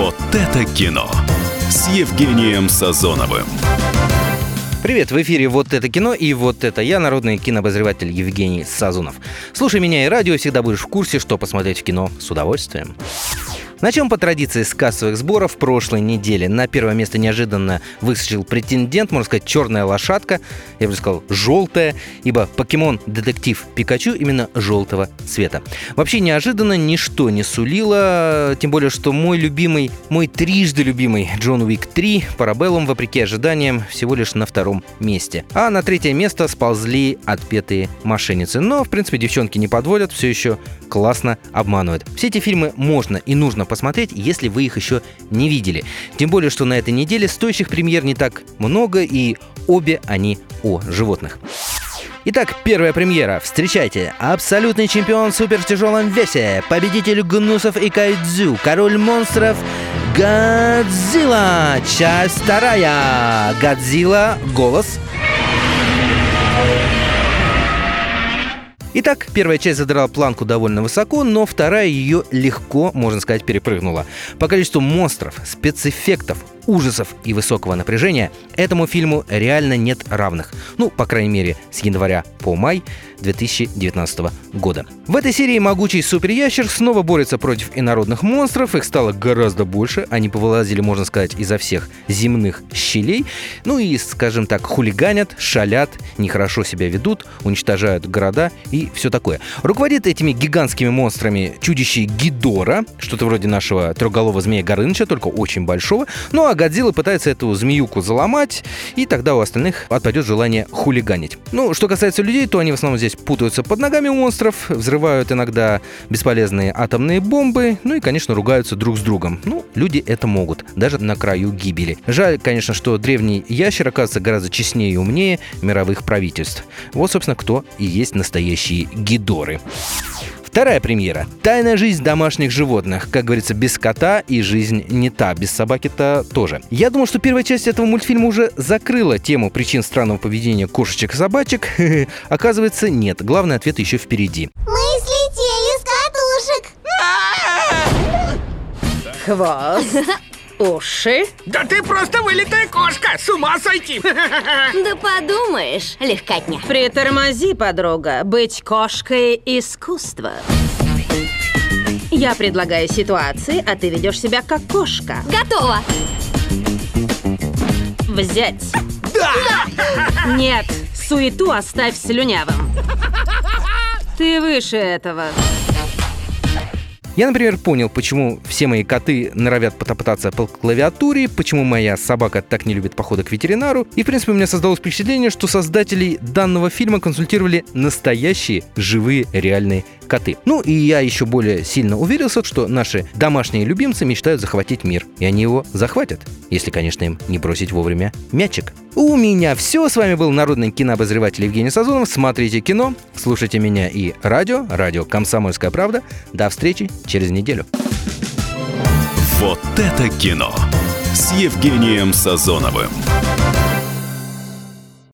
Вот это кино с Евгением Сазоновым. Привет, в эфире «Вот это кино» и «Вот это я», народный кинообозреватель Евгений Сазунов. Слушай меня и радио, всегда будешь в курсе, что посмотреть в кино с удовольствием. Начнем по традиции с кассовых сборов прошлой недели. На первое место неожиданно выскочил претендент, можно сказать, черная лошадка, я бы сказал, желтая, ибо покемон детектив Пикачу именно желтого цвета. Вообще неожиданно ничто не сулило, тем более, что мой любимый, мой трижды любимый Джон Уик 3 Парабеллум, вопреки ожиданиям, всего лишь на втором месте. А на третье место сползли отпетые мошенницы. Но, в принципе, девчонки не подводят, все еще классно обманывают. Все эти фильмы можно и нужно посмотреть, если вы их еще не видели. Тем более, что на этой неделе стоящих премьер не так много, и обе они о животных. Итак, первая премьера. Встречайте. Абсолютный чемпион в супертяжелом весе. Победитель гнусов и кайдзю. Король монстров Годзилла. Часть вторая. Годзилла. Голос. Итак, первая часть задрала планку довольно высоко, но вторая ее легко, можно сказать, перепрыгнула. По количеству монстров, спецэффектов, ужасов и высокого напряжения этому фильму реально нет равных. Ну, по крайней мере, с января по май 2019 года. В этой серии могучий суперящер снова борется против инородных монстров. Их стало гораздо больше. Они повылазили, можно сказать, изо всех земных щелей. Ну и, скажем так, хулиганят, шалят, нехорошо себя ведут, уничтожают города и все такое. Руководит этими гигантскими монстрами чудище Гидора, что-то вроде нашего трехголового змея Горыныча, только очень большого. Ну а Годзилла пытается эту змеюку заломать, и тогда у остальных отпадет желание хулиганить. Ну, что касается людей, то они в основном здесь путаются под ногами у монстров, взрывают иногда бесполезные атомные бомбы, ну и, конечно, ругаются друг с другом. Ну, люди это могут, даже на краю гибели. Жаль, конечно, что древний ящер оказывается гораздо честнее и умнее мировых правительств. Вот, собственно, кто и есть настоящие гидоры. Вторая премьера. Тайная жизнь домашних животных. Как говорится, без кота и жизнь не та. Без собаки-то тоже. Я думал, что первая часть этого мультфильма уже закрыла тему причин странного поведения кошечек и собачек. Оказывается, нет. Главный ответ еще впереди. Мы слетели с катушек. Хвост. Уши. Да ты просто вылитая кошка! С ума сойти! Да подумаешь, легкотня. Притормози, подруга. Быть кошкой – искусство. Я предлагаю ситуации, а ты ведешь себя как кошка. Готово. Взять. Нет, суету оставь слюнявым. Ты выше этого. Я, например, понял, почему все мои коты норовят потопытаться по клавиатуре, почему моя собака так не любит походы к ветеринару. И, в принципе, у меня создалось впечатление, что создателей данного фильма консультировали настоящие, живые, реальные коты. Ну и я еще более сильно уверился, что наши домашние любимцы мечтают захватить мир. И они его захватят, если, конечно, им не бросить вовремя мячик. У меня все. С вами был народный кинообозреватель Евгений Сазонов. Смотрите кино, слушайте меня и радио, радио «Комсомольская правда». До встречи через неделю. Вот это кино с Евгением Сазоновым.